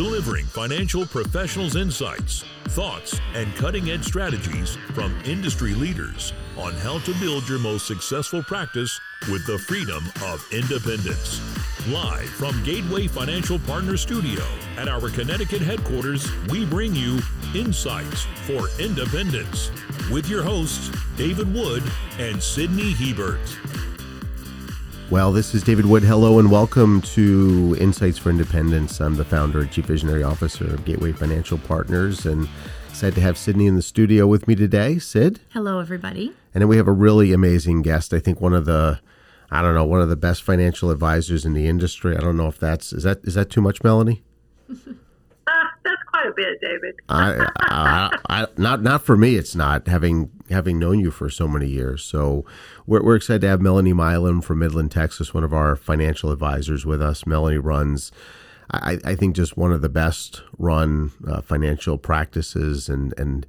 delivering financial professionals' insights, thoughts, and cutting edge strategies from industry leaders on how to build your most successful practice with the freedom of independence. Live from Gateway Financial Partner Studio at our Connecticut headquarters, we bring you Insights for Independence with your hosts, David Wood and Sydney Hebert. Well, this is David Wood. Hello and welcome to Insights for Independence. I'm the founder and chief visionary officer of Gateway Financial Partners and excited to have Sydney in the studio with me today. Sid. Hello, everybody. And then we have a really amazing guest. I think one of the, I don't know, one of the best financial advisors in the industry. I don't know if that's, is that, is that too much, Melanie? That's quite a bit, David. I, I, I, not not for me. It's not having having known you for so many years. So we're, we're excited to have Melanie Milam from Midland, Texas, one of our financial advisors, with us. Melanie runs. I, I think just one of the best run uh, financial practices and and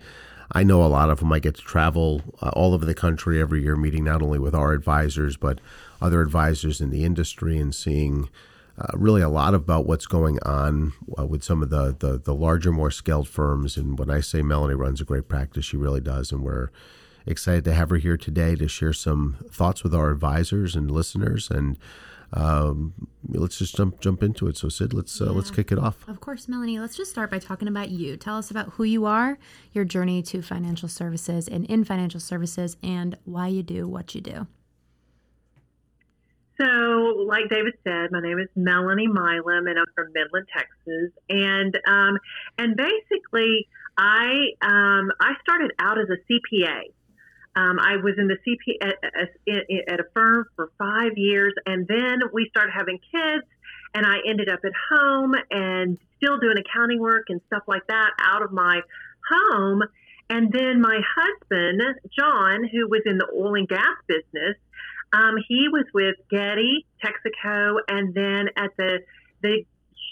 I know a lot of them. I get to travel uh, all over the country every year, meeting not only with our advisors but other advisors in the industry and seeing uh, really a lot about what's going on uh, with some of the, the, the larger, more scaled firms. And when I say Melanie runs a great practice, she really does. And we're excited to have her here today to share some thoughts with our advisors and listeners. And um, let's just jump jump into it. So Sid, let's uh, yeah. let's kick it off. Of course, Melanie. Let's just start by talking about you. Tell us about who you are, your journey to financial services and in financial services, and why you do what you do. So, like David said, my name is Melanie Milam, and I'm from Midland, Texas. And um, and basically, I um, I started out as a CPA. Um, I was in the CPA at, at a firm for five years, and then we started having kids, and I ended up at home and still doing accounting work and stuff like that out of my home. And then my husband, John, who was in the oil and gas business, um, he was with Getty, Texaco, and then at the the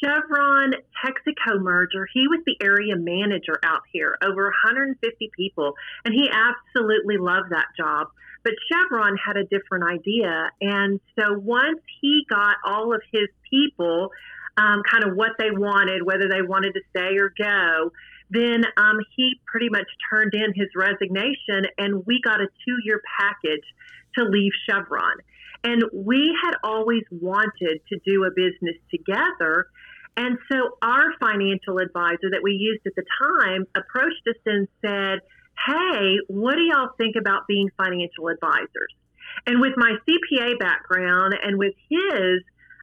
Chevron Texaco merger, he was the area manager out here, over 150 people, and he absolutely loved that job. But Chevron had a different idea, and so once he got all of his people, um, kind of what they wanted, whether they wanted to stay or go, then um, he pretty much turned in his resignation, and we got a two-year package to leave Chevron. And we had always wanted to do a business together. And so our financial advisor that we used at the time approached us and said, Hey, what do y'all think about being financial advisors? And with my CPA background and with his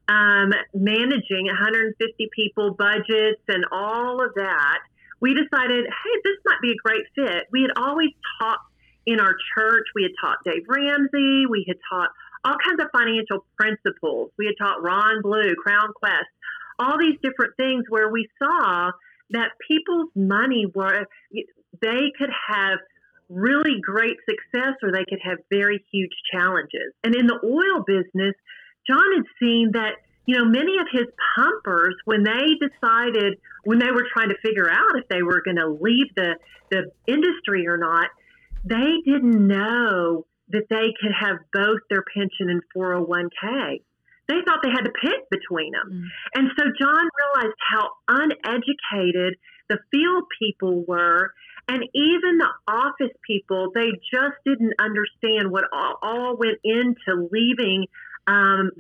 um, managing 150 people budgets and all of that, we decided, hey, this might be a great fit. We had always taught in our church, we had taught Dave Ramsey, we had taught all kinds of financial principles. We had taught Ron Blue, Crown Quest, all these different things where we saw that people's money were, they could have really great success or they could have very huge challenges. And in the oil business, John had seen that, you know, many of his pumpers, when they decided, when they were trying to figure out if they were going to leave the, the industry or not, they didn't know that they could have both their pension and 401k. They thought they had to pick between them. Mm. And so John realized how uneducated the field people were. And even the office people, they just didn't understand what all, all went into leaving um,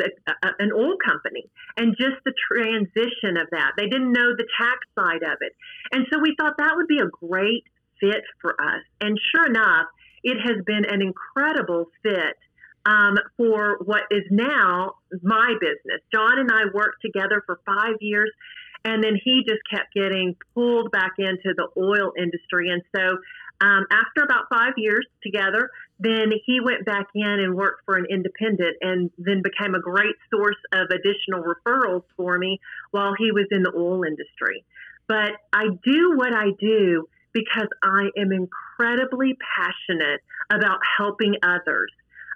an oil company and just the transition of that. They didn't know the tax side of it. And so we thought that would be a great fit for us. And sure enough, it has been an incredible fit um, for what is now my business. John and I worked together for five years, and then he just kept getting pulled back into the oil industry. And so, um, after about five years together, then he went back in and worked for an independent and then became a great source of additional referrals for me while he was in the oil industry. But I do what I do because I am incredibly passionate about helping others.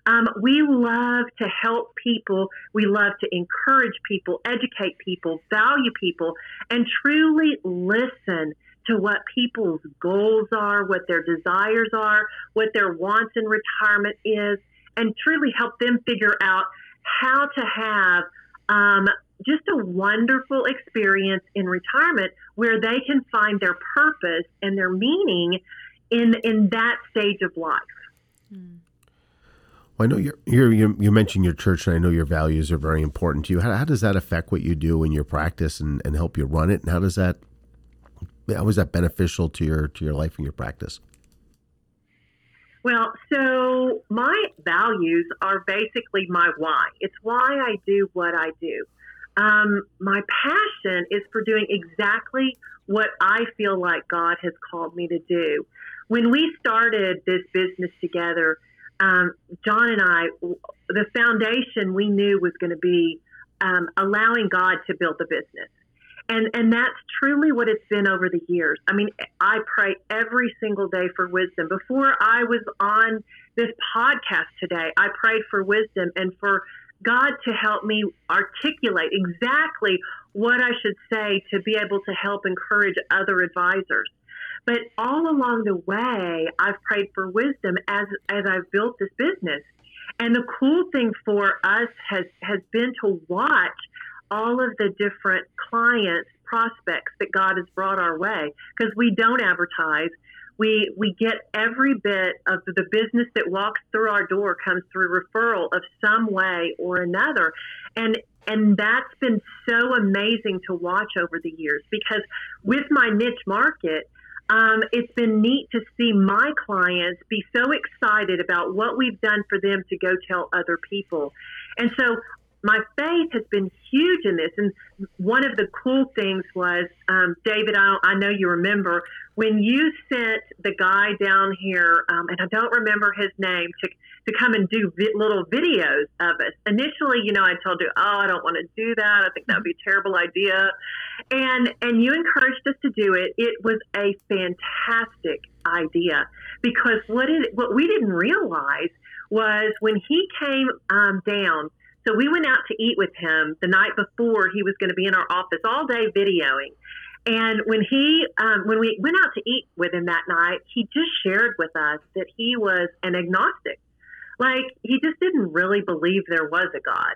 Um, we love to help people. We love to encourage people, educate people, value people, and truly listen to what people's goals are, what their desires are, what their wants in retirement is, and truly help them figure out how to have um, just a wonderful experience in retirement where they can find their purpose and their meaning in in that stage of life. Well, I know you're, you're, you you mentioned your church, and I know your values are very important to you. How, how does that affect what you do in your practice and, and help you run it? And how does that how is that beneficial to your to your life and your practice? Well, so my values are basically my why. It's why I do what I do. Um, my passion is for doing exactly what I feel like God has called me to do. When we started this business together, um, John and I, the foundation we knew was going to be um, allowing God to build the business. And, and that's truly what it's been over the years. I mean, I pray every single day for wisdom. Before I was on this podcast today, I prayed for wisdom and for God to help me articulate exactly what I should say to be able to help encourage other advisors. But all along the way, I've prayed for wisdom as as I've built this business. And the cool thing for us has has been to watch all of the different clients, prospects that God has brought our way because we don't advertise. We, we get every bit of the business that walks through our door comes through referral of some way or another. And and that's been so amazing to watch over the years because with my niche market, um, it's been neat to see my clients be so excited about what we've done for them to go tell other people. And so my faith has been huge in this. And one of the cool things was, um, David, I, I, know you remember when you sent the guy down here, um, and I don't remember his name, to, to come and do vi- little videos of us. Initially, you know, I told you, oh, I don't want to do that. I think that would be a terrible idea. And, and you encouraged us to do it. It was a fantastic idea because what, it, what we didn't realize was when he came um, down so we went out to eat with him the night before he was going to be in our office all day videoing. And when he, um, when we went out to eat with him that night, he just shared with us that he was an agnostic. Like he just didn't really believe there was a God.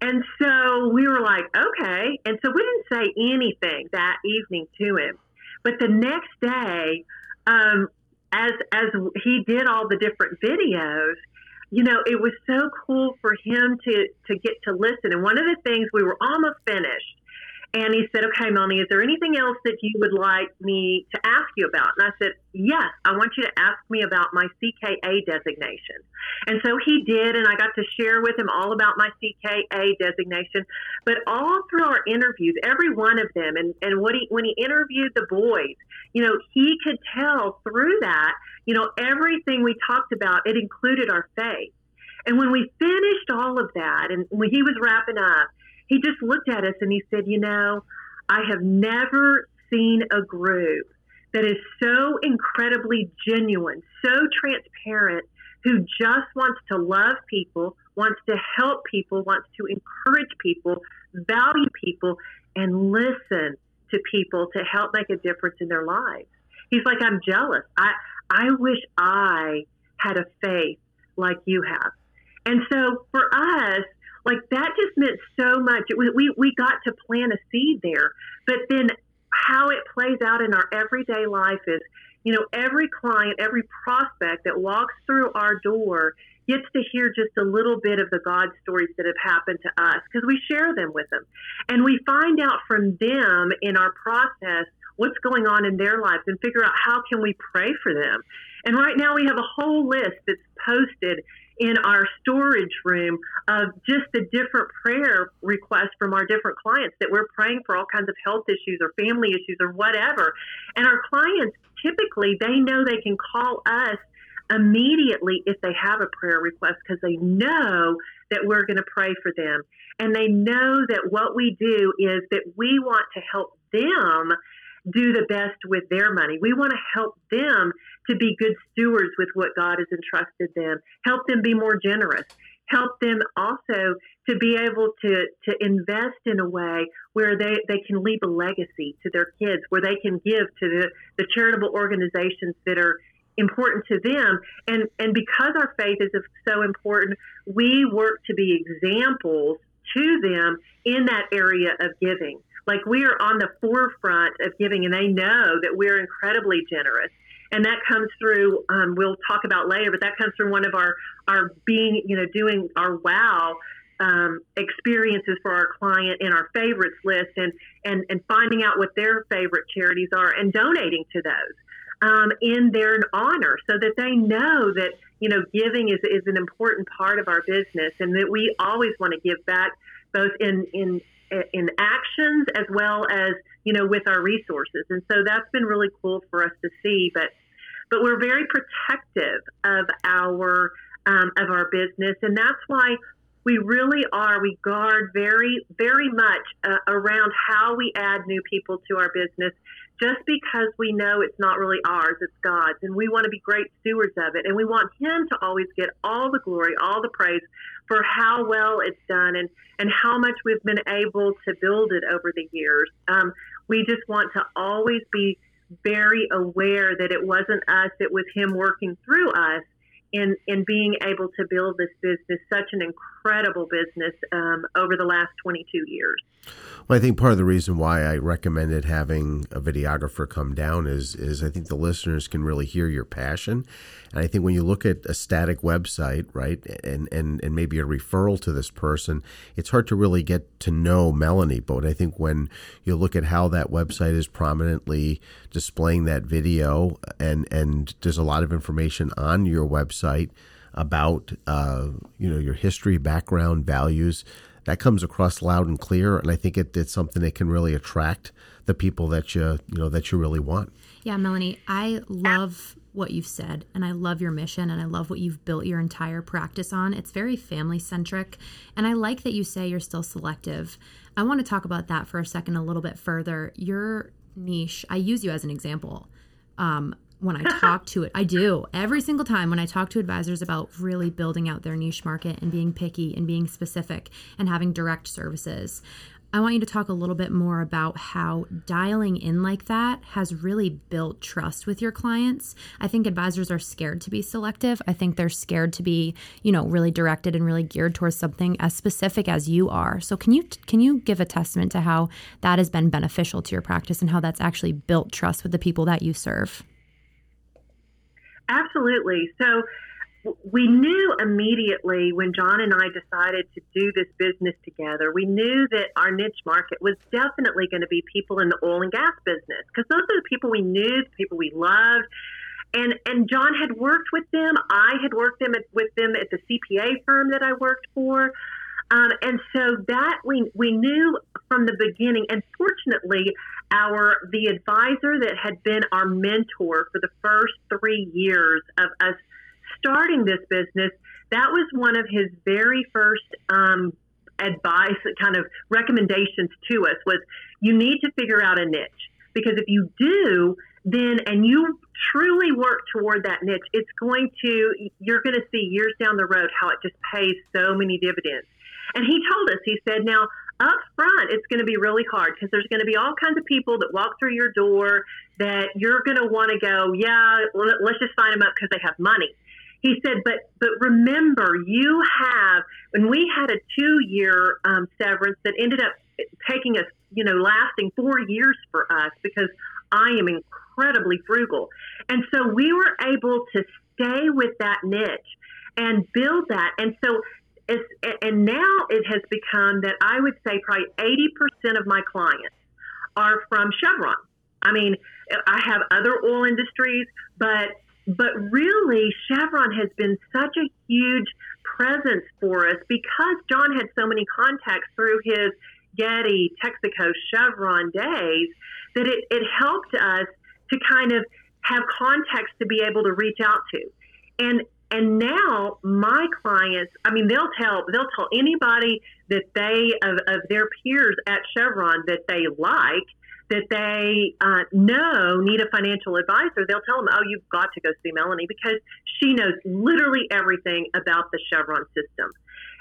And so we were like, okay. And so we didn't say anything that evening to him. But the next day, um, as as he did all the different videos, you know, it was so cool for him to to get to listen. And one of the things we were almost finished, and he said, "Okay, Melanie, is there anything else that you would like me to ask you about?" And I said, "Yes, I want you to ask me about my CKA designation." And so he did, and I got to share with him all about my CKA designation. But all through our interviews, every one of them, and and what he when he interviewed the boys, you know, he could tell through that you know, everything we talked about, it included our faith. And when we finished all of that, and when he was wrapping up, he just looked at us and he said, You know, I have never seen a group that is so incredibly genuine, so transparent, who just wants to love people, wants to help people, wants to encourage people, value people, and listen to people to help make a difference in their lives. He's like, I'm jealous. I, I wish I had a faith like you have. And so for us, like that just meant so much. It was, we, we got to plant a seed there. But then how it plays out in our everyday life is, you know, every client, every prospect that walks through our door gets to hear just a little bit of the God stories that have happened to us because we share them with them. And we find out from them in our process what's going on in their lives and figure out how can we pray for them. And right now we have a whole list that's posted in our storage room of just the different prayer requests from our different clients that we're praying for all kinds of health issues or family issues or whatever. And our clients typically they know they can call us immediately if they have a prayer request because they know that we're going to pray for them. And they know that what we do is that we want to help them do the best with their money. We want to help them to be good stewards with what God has entrusted them, help them be more generous, help them also to be able to, to invest in a way where they, they can leave a legacy to their kids, where they can give to the, the charitable organizations that are important to them. And, and because our faith is so important, we work to be examples to them in that area of giving. Like we are on the forefront of giving, and they know that we're incredibly generous. And that comes through. Um, we'll talk about later, but that comes from one of our our being, you know, doing our wow um, experiences for our client in our favorites list, and and and finding out what their favorite charities are and donating to those um, in their honor so that they know that you know giving is, is an important part of our business and that we always want to give back both in in in actions as well as you know with our resources. And so that's been really cool for us to see. But but we're very protective of our um, of our business. And that's why we really are we guard very very much uh, around how we add new people to our business just because we know it's not really ours, it's God's, and we want to be great stewards of it, and we want Him to always get all the glory, all the praise for how well it's done and, and how much we've been able to build it over the years. Um, we just want to always be very aware that it wasn't us, it was Him working through us in in being able to build this business, such an incredible business um, over the last 22 years. Well, I think part of the reason why I recommended having a videographer come down is is I think the listeners can really hear your passion, and I think when you look at a static website, right, and and and maybe a referral to this person, it's hard to really get to know Melanie. But I think when you look at how that website is prominently displaying that video, and and there's a lot of information on your website about uh, you know your history, background, values that comes across loud and clear, and I think it, it's something that can really attract the people that you you know that you really want. Yeah, Melanie, I love what you've said and I love your mission and I love what you've built your entire practice on. It's very family centric and I like that you say you're still selective. I want to talk about that for a second a little bit further. Your niche, I use you as an example. Um, when I talk to it. I do every single time when I talk to advisors about really building out their niche market and being picky and being specific and having direct services. I want you to talk a little bit more about how dialing in like that has really built trust with your clients. I think advisors are scared to be selective. I think they're scared to be, you know, really directed and really geared towards something as specific as you are. So can you can you give a testament to how that has been beneficial to your practice and how that's actually built trust with the people that you serve? Absolutely. So we knew immediately when John and I decided to do this business together, we knew that our niche market was definitely going to be people in the oil and gas business because those are the people we knew, the people we loved. And, and John had worked with them. I had worked them at, with them at the CPA firm that I worked for. Um, and so that we, we knew from the beginning, and fortunately, our the advisor that had been our mentor for the first three years of us starting this business, that was one of his very first um, advice, kind of recommendations to us was you need to figure out a niche because if you do, then and you truly work toward that niche, it's going to you're going to see years down the road how it just pays so many dividends. And he told us, he said, now up front, it's going to be really hard because there's going to be all kinds of people that walk through your door that you're going to want to go, yeah, let's just sign them up because they have money. He said, but but remember, you have when we had a two year um, severance that ended up taking us, you know, lasting four years for us because I am incredibly frugal, and so we were able to stay with that niche and build that, and so it's, and now it has become that I would say probably 80% of my clients are from Chevron. I mean, I have other oil industries, but but really Chevron has been such a huge presence for us because John had so many contacts through his Getty, Texaco, Chevron days that it, it helped us to kind of have contacts to be able to reach out to. And and now my clients, I mean, they'll tell they'll tell anybody that they of, of their peers at Chevron that they like that they uh, know need a financial advisor. They'll tell them, "Oh, you've got to go see Melanie because she knows literally everything about the Chevron system."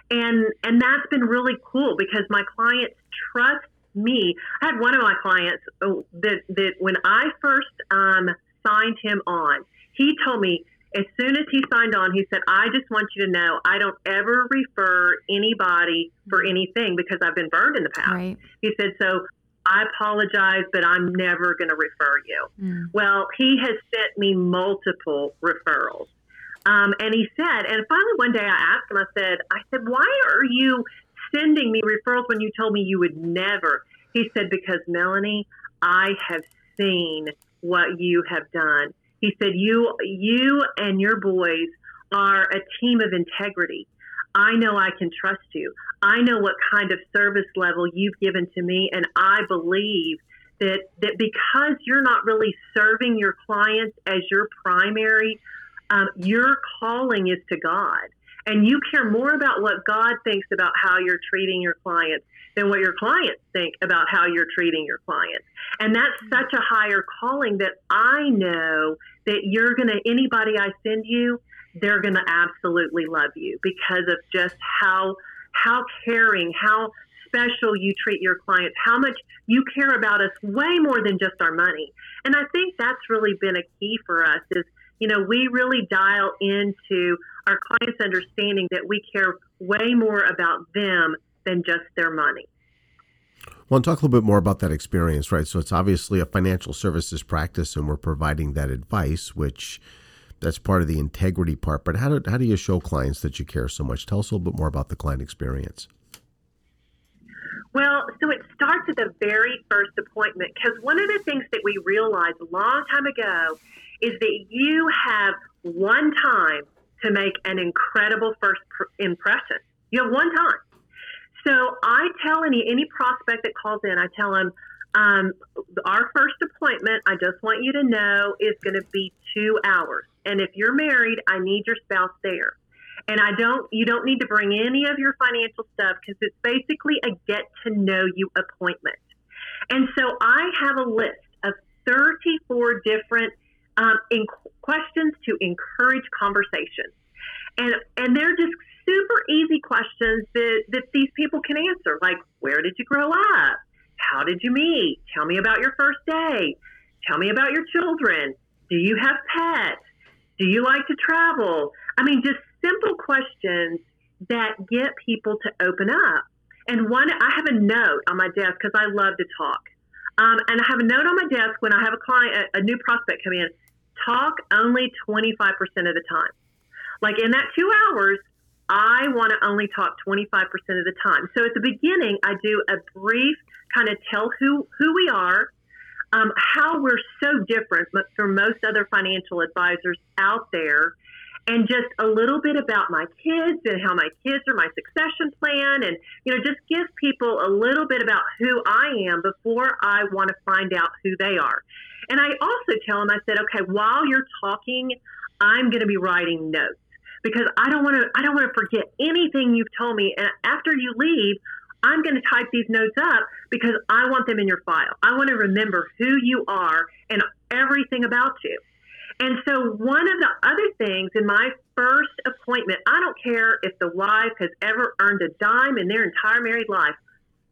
And and that's been really cool because my clients trust me. I had one of my clients oh, that that when I first um, signed him on, he told me as soon as he signed on, he said, I just want you to know I don't ever refer anybody for anything because I've been burned in the past. Right. He said, So I apologize, but I'm never going to refer you. Mm. Well, he has sent me multiple referrals. Um, and he said, and finally one day I asked him, I said, I said, why are you sending me referrals when you told me you would never? He said, because Melanie, I have seen what you have done. He said, you, you and your boys are a team of integrity. I know I can trust you. I know what kind of service level you've given to me, and I believe that that because you're not really serving your clients as your primary, um, your calling is to God, and you care more about what God thinks about how you're treating your clients than what your clients think about how you're treating your clients. And that's such a higher calling that I know that you're gonna anybody I send you they're going to absolutely love you because of just how how caring, how special you treat your clients, how much you care about us way more than just our money. And I think that's really been a key for us is, you know, we really dial into our clients understanding that we care way more about them than just their money. Well, and talk a little bit more about that experience, right? So it's obviously a financial services practice, and we're providing that advice, which that's part of the integrity part. But how do, how do you show clients that you care so much? Tell us a little bit more about the client experience. Well, so it starts at the very first appointment because one of the things that we realized a long time ago is that you have one time to make an incredible first impression. You have one time. So I tell any any prospect that calls in, I tell them, um, our first appointment, I just want you to know, is going to be two hours. And if you're married, I need your spouse there. And I don't, you don't need to bring any of your financial stuff because it's basically a get to know you appointment. And so I have a list of 34 different um, in questions to encourage conversation. And, and they're just super easy questions that, that these people can answer, like where did you grow up? How did you meet? Tell me about your first day. Tell me about your children. Do you have pets? Do you like to travel? I mean, just simple questions that get people to open up. And one, I have a note on my desk because I love to talk. Um, and I have a note on my desk when I have a client, a, a new prospect come in, talk only 25% of the time. Like in that two hours, I want to only talk 25% of the time. So at the beginning, I do a brief kind of tell who, who we are, um, how we're so different from most other financial advisors out there, and just a little bit about my kids and how my kids are my succession plan, and you know, just give people a little bit about who I am before I want to find out who they are. And I also tell them, I said, okay, while you're talking, I'm going to be writing notes because I don't want to I don't want to forget anything you've told me. And after you leave, I'm going to type these notes up because I want them in your file. I want to remember who you are and everything about you. And so, one of the other things in my first appointment, I don't care if the wife has ever earned a dime in their entire married life,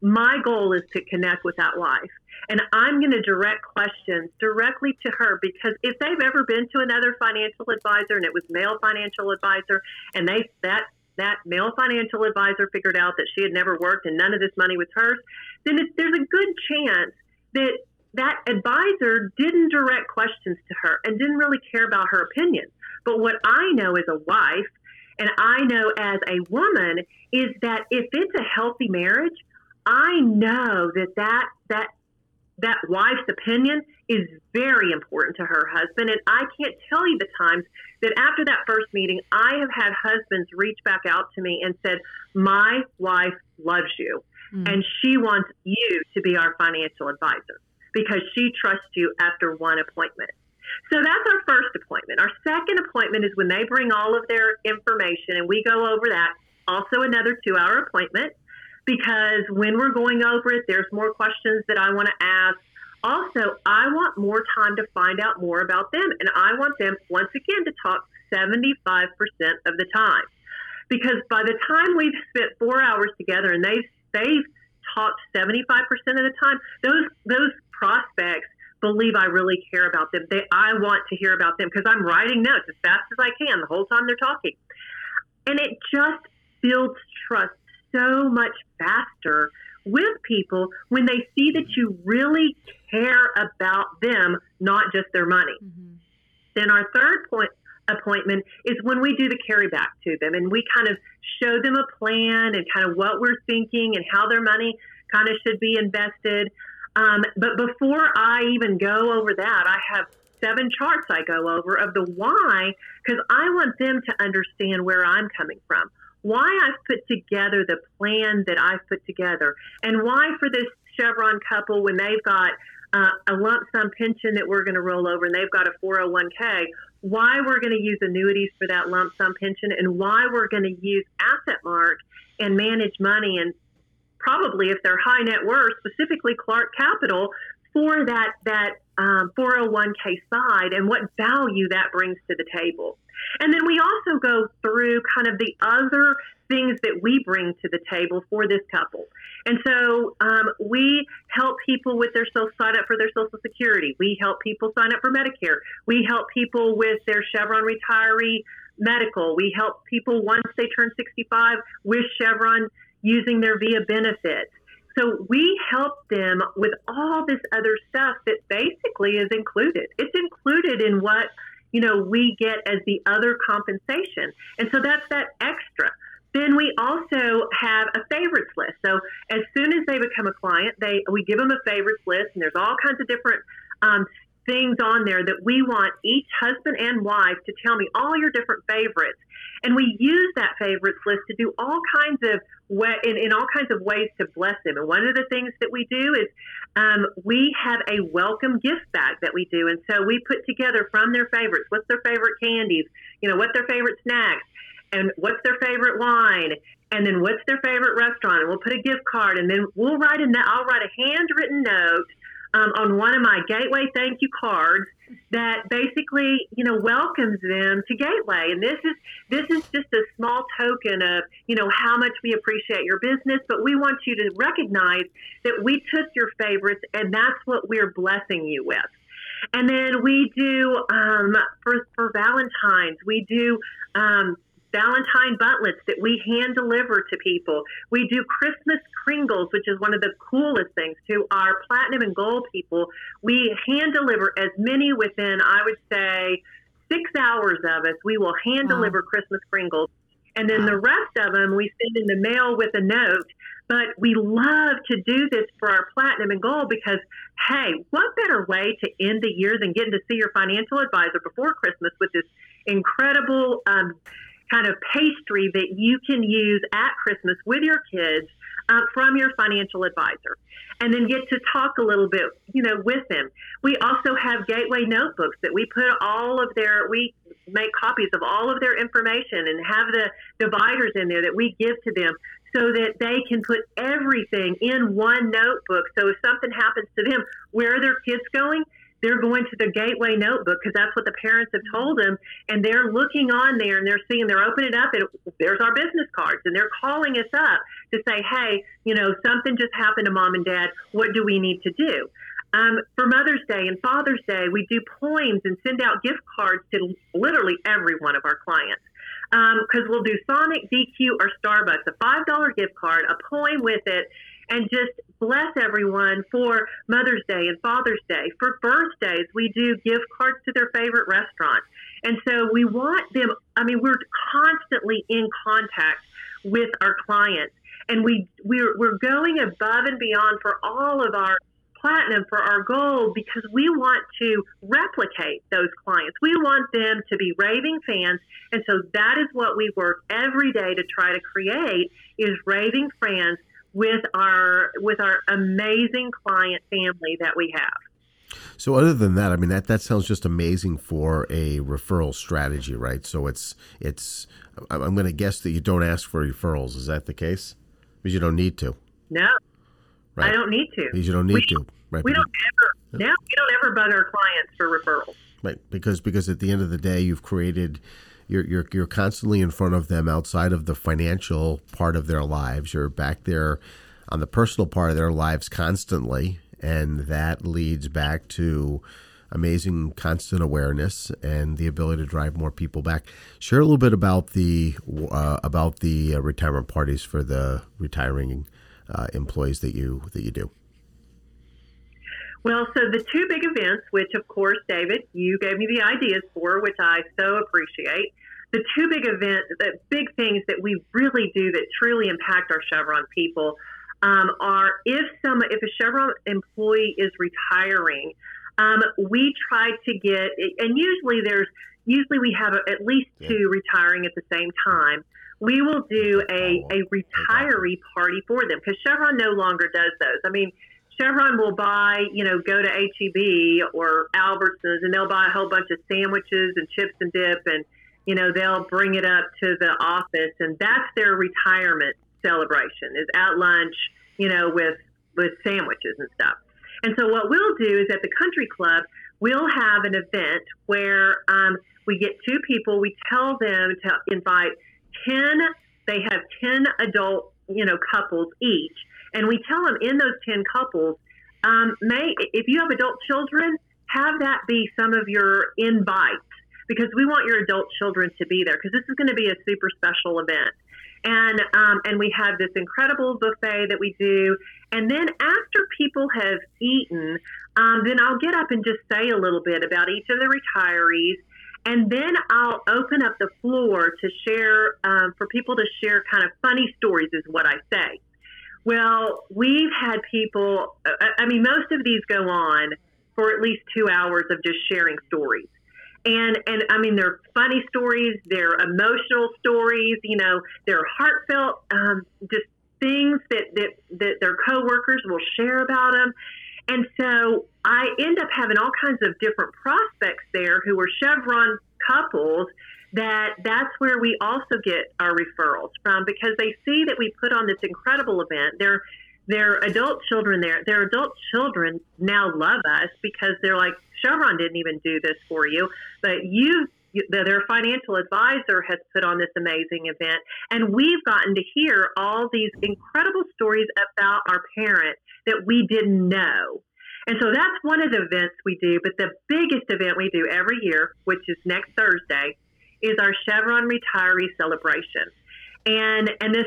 my goal is to connect with that wife. And I'm going to direct questions directly to her because if they've ever been to another financial advisor and it was male financial advisor and they that that male financial advisor figured out that she had never worked and none of this money was hers, then there's a good chance that that advisor didn't direct questions to her and didn't really care about her opinion. But what I know as a wife and I know as a woman is that if it's a healthy marriage, I know that that that that wife's opinion is very important to her husband. And I can't tell you the times that after that first meeting, I have had husbands reach back out to me and said, My wife loves you mm. and she wants you to be our financial advisor because she trusts you after one appointment. So that's our first appointment. Our second appointment is when they bring all of their information and we go over that. Also, another two hour appointment because when we're going over it, there's more questions that I want to ask. Also, I want more time to find out more about them, and I want them, once again, to talk 75% of the time. Because by the time we've spent four hours together and they've, they've talked 75% of the time, those, those prospects believe I really care about them. They, I want to hear about them because I'm writing notes as fast as I can the whole time they're talking. And it just builds trust so much faster with people when they see that you really care about them, not just their money. Mm-hmm. Then our third point appointment is when we do the carry back to them and we kind of show them a plan and kind of what we're thinking and how their money kind of should be invested. Um, but before I even go over that, I have seven charts I go over of the why because I want them to understand where I'm coming from. Why I've put together the plan that I've put together, and why for this Chevron couple, when they've got uh, a lump sum pension that we're going to roll over and they've got a 401k, why we're going to use annuities for that lump sum pension, and why we're going to use AssetMark and manage money, and probably if they're high net worth, specifically Clark Capital, for that that um, 401k side, and what value that brings to the table. And then we also go through kind of the other things that we bring to the table for this couple. And so um, we help people with their social sign up for their Social Security. We help people sign up for Medicare. We help people with their Chevron retiree medical. We help people once they turn 65 with Chevron using their VIA benefits. So we help them with all this other stuff that basically is included. It's included in what you know, we get as the other compensation. And so that's that extra. Then we also have a favorites list. So as soon as they become a client, they we give them a favorites list, and there's all kinds of different um, things on there that we want each husband and wife to tell me all your different favorites. And we use that favorites list to do all kinds of way, in, in all kinds of ways to bless them. And one of the things that we do is um, we have a welcome gift bag that we do. And so we put together from their favorites, what's their favorite candies, you know, what's their favorite snacks, and what's their favorite wine, and then what's their favorite restaurant. And we'll put a gift card, and then we'll write in that. I'll write a handwritten note um, on one of my Gateway thank you cards that basically, you know, welcomes them to Gateway. And this is this is just a small token of, you know, how much we appreciate your business, but we want you to recognize that we took your favorites and that's what we're blessing you with. And then we do um, for for Valentine's, we do um, Valentine Bundtlets that we hand deliver to people. We do Christmas Kringles, which is one of the coolest things to our platinum and gold people. We hand deliver as many within, I would say, six hours of us. We will hand wow. deliver Christmas Kringles. And then wow. the rest of them we send in the mail with a note. But we love to do this for our platinum and gold because, hey, what better way to end the year than getting to see your financial advisor before Christmas with this incredible um, kind of pastry that you can use at Christmas with your kids uh, from your financial advisor and then get to talk a little bit, you know, with them. We also have gateway notebooks that we put all of their, we make copies of all of their information and have the dividers in there that we give to them so that they can put everything in one notebook. So if something happens to them, where are their kids going? They're going to the gateway notebook because that's what the parents have told them and they're looking on there and they're seeing they're opening up and there's our business cards and they're calling us up to say hey you know something just happened to mom and dad what do we need to do um, for Mother's Day and Father's Day, we do poems and send out gift cards to literally every one of our clients. Because um, we'll do Sonic, DQ, or Starbucks, a $5 gift card, a poem with it, and just bless everyone for Mother's Day and Father's Day. For birthdays, we do gift cards to their favorite restaurant. And so we want them, I mean, we're constantly in contact with our clients. And we, we're, we're going above and beyond for all of our platinum for our goal because we want to replicate those clients. We want them to be raving fans. And so that is what we work every day to try to create is raving fans with our with our amazing client family that we have. So other than that, I mean that that sounds just amazing for a referral strategy, right? So it's it's I'm going to guess that you don't ask for referrals. Is that the case? Because you don't need to. No, right. I don't need to. Because you don't need we, to. Right. We don't ever now. We don't ever bug our clients for referrals. Right. Because because at the end of the day, you've created you're you're you're constantly in front of them outside of the financial part of their lives. You're back there on the personal part of their lives constantly, and that leads back to amazing constant awareness and the ability to drive more people back. Share a little bit about the uh, about the uh, retirement parties for the retiring uh, employees that you that you do. Well, so the two big events, which of course, David, you gave me the ideas for, which I so appreciate. The two big events, the big things that we really do that truly impact our Chevron people um, are if some if a Chevron employee is retiring, um, we try to get, and usually there's, usually we have at least two retiring at the same time. We will do a, a retiree party for them because Chevron no longer does those. I mean, Chevron will buy, you know, go to HEB or Albertsons and they'll buy a whole bunch of sandwiches and chips and dip and, you know, they'll bring it up to the office and that's their retirement celebration is at lunch, you know, with, with sandwiches and stuff. And so what we'll do is at the country club, we'll have an event where um, we get two people. We tell them to invite ten. They have ten adult, you know, couples each, and we tell them in those ten couples, um, may if you have adult children, have that be some of your invites because we want your adult children to be there because this is going to be a super special event and um, and we have this incredible buffet that we do. And then after people have eaten, um, then I'll get up and just say a little bit about each of the retirees. And then I'll open up the floor to share, um, for people to share kind of funny stories, is what I say. Well, we've had people, I mean, most of these go on for at least two hours of just sharing stories and and I mean they're funny stories, they're emotional stories, you know, they're heartfelt, um, just things that that that their coworkers will share about them. And so I end up having all kinds of different prospects there who are Chevron couples that that's where we also get our referrals from because they see that we put on this incredible event. They're their adult children there, their adult children now love us because they're like, Chevron didn't even do this for you, but you, their financial advisor has put on this amazing event. And we've gotten to hear all these incredible stories about our parents that we didn't know. And so that's one of the events we do. But the biggest event we do every year, which is next Thursday, is our Chevron retiree celebration. And and this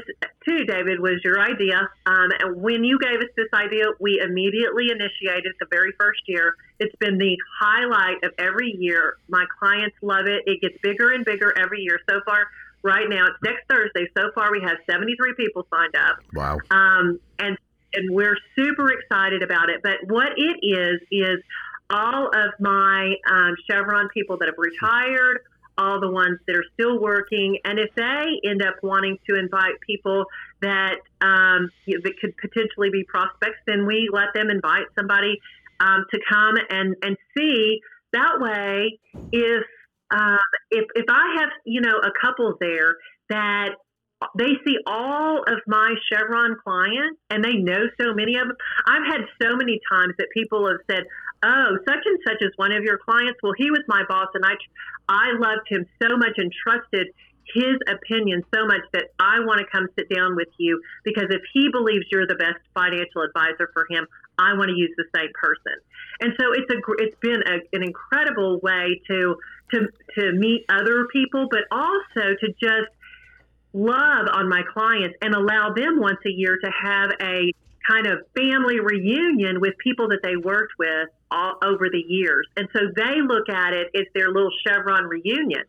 too, David, was your idea. Um, and when you gave us this idea, we immediately initiated the very first year. It's been the highlight of every year. My clients love it. It gets bigger and bigger every year. So far, right now, it's next Thursday. So far, we have 73 people signed up. Wow. Um, and and we're super excited about it. But what it is is all of my um, Chevron people that have retired all the ones that are still working. And if they end up wanting to invite people that um, that could potentially be prospects, then we let them invite somebody um, to come and and see. That way, if um, if if I have you know a couple there that they see all of my Chevron clients and they know so many of them. I've had so many times that people have said, "Oh, such and such is one of your clients." Well, he was my boss, and I I loved him so much and trusted his opinion so much that I want to come sit down with you because if he believes you're the best financial advisor for him, I want to use the same person. And so it's a it's been a, an incredible way to to to meet other people, but also to just love on my clients and allow them once a year to have a kind of family reunion with people that they worked with all over the years. And so they look at it as their little Chevron reunion.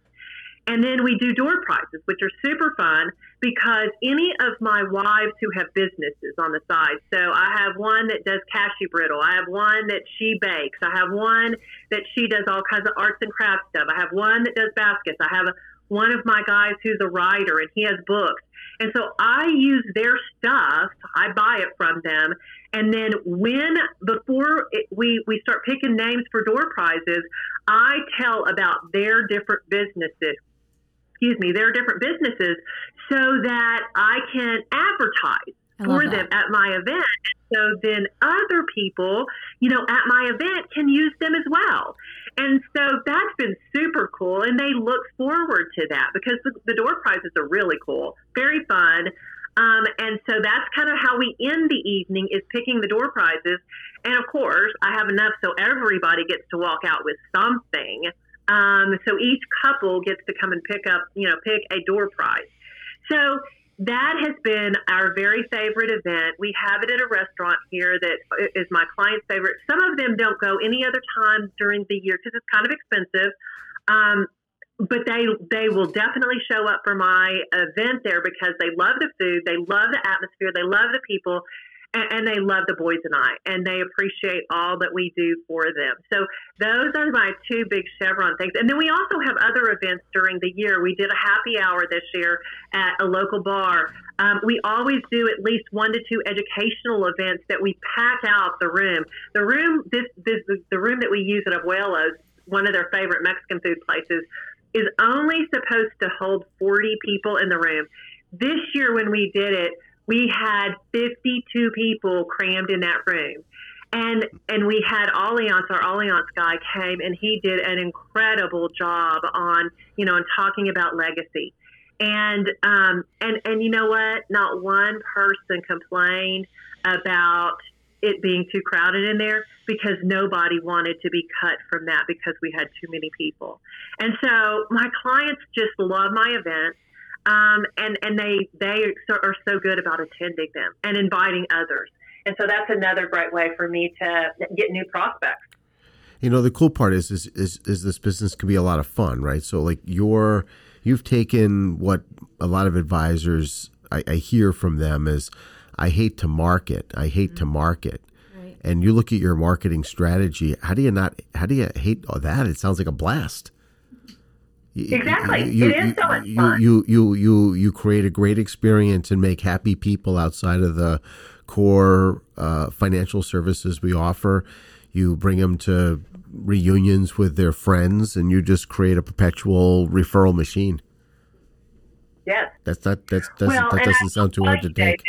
And then we do door prizes, which are super fun because any of my wives who have businesses on the side. So I have one that does cashew brittle. I have one that she bakes. I have one that she does all kinds of arts and crafts stuff. I have one that does baskets. I have a, one of my guys who's a writer and he has books. And so I use their stuff, I buy it from them. And then when, before it, we, we start picking names for door prizes, I tell about their different businesses, excuse me, their different businesses so that I can advertise for them at my event. So then other people, you know, at my event can use them as well. And so that's been super cool. And they look forward to that because the, the door prizes are really cool, very fun. Um, and so that's kind of how we end the evening is picking the door prizes. And of course, I have enough so everybody gets to walk out with something. Um, so each couple gets to come and pick up, you know, pick a door prize. So that has been our very favorite event. We have it at a restaurant here that is my client's favorite. Some of them don't go any other time during the year because it's kind of expensive. Um, but they they will definitely show up for my event there because they love the food, they love the atmosphere, they love the people, and, and, they love the boys and I, and they appreciate all that we do for them. So those are my two big Chevron things. And then we also have other events during the year. We did a happy hour this year at a local bar. Um, we always do at least one to two educational events that we pack out the room. The room, this, this the room that we use at Abuelos, one of their favorite Mexican food places, is only supposed to hold 40 people in the room. This year, when we did it, we had 52 people crammed in that room. And and we had Allianz, our Allianz guy came and he did an incredible job on, you know, on talking about legacy. And um, and and you know what? Not one person complained about it being too crowded in there because nobody wanted to be cut from that because we had too many people. And so my clients just love my events um, and and they they are so good about attending them and inviting others. And so that's another great way for me to get new prospects. You know, the cool part is is is, is this business can be a lot of fun, right? So like you're you've taken what a lot of advisors I, I hear from them is I hate to market. I hate mm-hmm. to market. Right. And you look at your marketing strategy. How do you not? How do you hate all that? It sounds like a blast. Exactly. You, it is so much fun. You, you, you, you create a great experience and make happy people outside of the core uh, financial services we offer. You bring them to reunions with their friends, and you just create a perpetual referral machine. Yes. That's not that's, that's well, that doesn't sound too hard to take.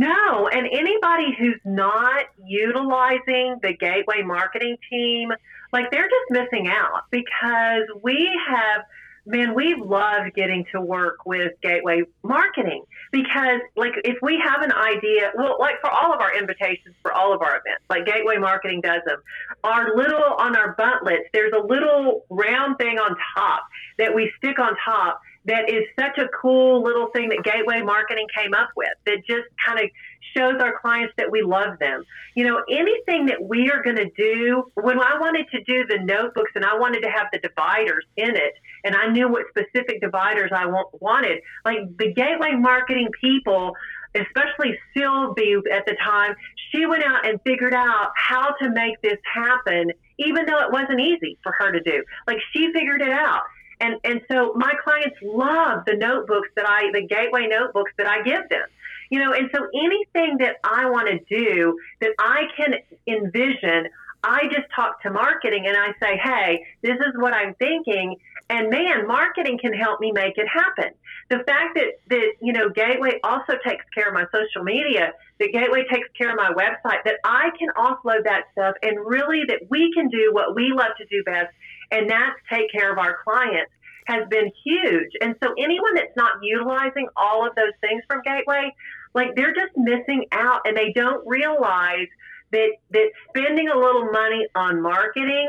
No, and anybody who's not utilizing the Gateway marketing team like they're just missing out because we have man, we love getting to work with Gateway Marketing because, like, if we have an idea, well, like for all of our invitations for all of our events, like Gateway Marketing does them, our little on our Bundtlets, there's a little round thing on top that we stick on top that is such a cool little thing that Gateway Marketing came up with that just kind of shows our clients that we love them. You know, anything that we are going to do, when I wanted to do the notebooks and I wanted to have the dividers in it, and I knew what specific dividers I wanted, like the Gateway Marketing people, especially Sylvie at the time, she went out and figured out how to make this happen, even though it wasn't easy for her to do. Like she figured it out. And, and so my clients love the notebooks that I, the gateway notebooks that I give them. You know, and so anything that I want to do that I can envision, I just talk to marketing and I say, hey, this is what I'm thinking. And man, marketing can help me make it happen. The fact that, that, you know, Gateway also takes care of my social media, that Gateway takes care of my website, that I can offload that stuff and really that we can do what we love to do best and that's take care of our clients has been huge. And so anyone that's not utilizing all of those things from Gateway, like they're just missing out and they don't realize that that spending a little money on marketing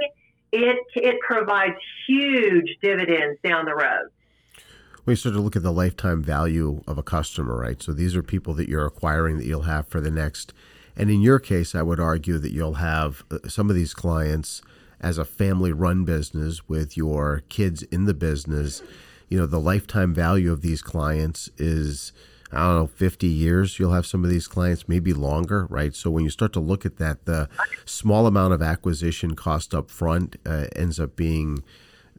it it provides huge dividends down the road. We sort of look at the lifetime value of a customer, right? So these are people that you're acquiring that you'll have for the next and in your case, I would argue that you'll have uh, some of these clients as a family run business with your kids in the business, you know, the lifetime value of these clients is, I don't know, 50 years. You'll have some of these clients, maybe longer, right? So when you start to look at that, the small amount of acquisition cost up front uh, ends up being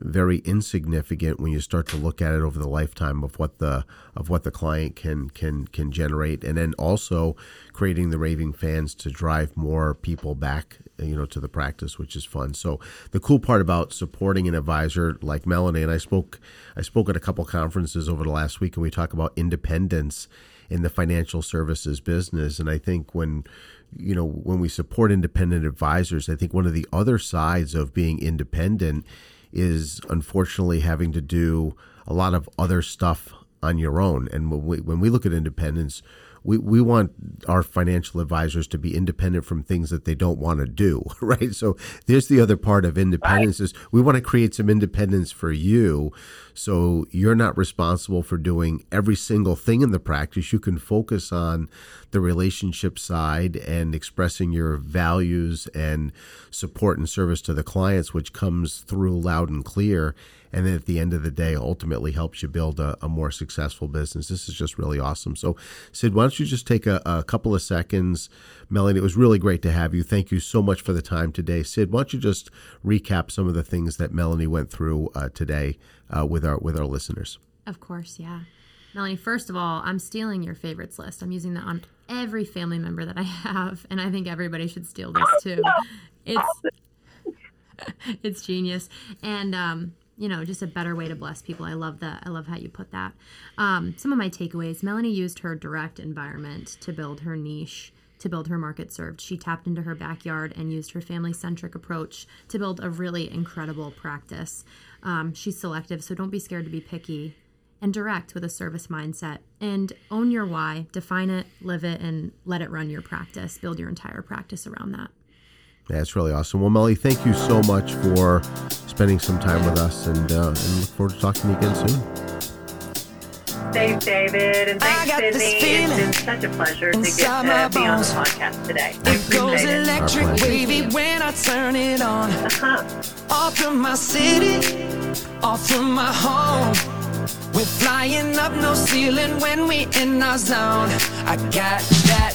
very insignificant when you start to look at it over the lifetime of what the of what the client can can can generate. And then also creating the raving fans to drive more people back you know to the practice which is fun. So the cool part about supporting an advisor like Melanie and I spoke I spoke at a couple conferences over the last week and we talk about independence in the financial services business. And I think when you know when we support independent advisors I think one of the other sides of being independent is unfortunately having to do a lot of other stuff on your own. And when we, when we look at independence, we, we want our financial advisors to be independent from things that they don't want to do, right? So there's the other part of independence right. is we want to create some independence for you so you're not responsible for doing every single thing in the practice. You can focus on the relationship side and expressing your values and support and service to the clients, which comes through loud and clear and then at the end of the day ultimately helps you build a, a more successful business. This is just really awesome. So sid why don't you just take a, a, couple of seconds melanie? It was really great to have you. Thank you so much for the time today. Sid why don't you just recap some of the things that melanie went through uh, today uh, with our with our listeners? Of course yeah. Melanie first of all i'm stealing your favorites list. I'm using that on every family member that i have and i think everybody should steal this too. It's it's genius. And um you know, just a better way to bless people. I love that. I love how you put that. Um, some of my takeaways Melanie used her direct environment to build her niche, to build her market served. She tapped into her backyard and used her family centric approach to build a really incredible practice. Um, she's selective, so don't be scared to be picky and direct with a service mindset and own your why, define it, live it, and let it run your practice. Build your entire practice around that. That's really awesome. Well, Melly, thank you so much for spending some time with us, and, uh, and look forward to talking to you again soon. Thanks, David, and thanks, Sydney. It's been such a pleasure to get to be on the podcast today. It goes electric wavy when I turn it on. Uh-huh. Off from my city, off from my home. We're flying up no ceiling when we in our zone. I got that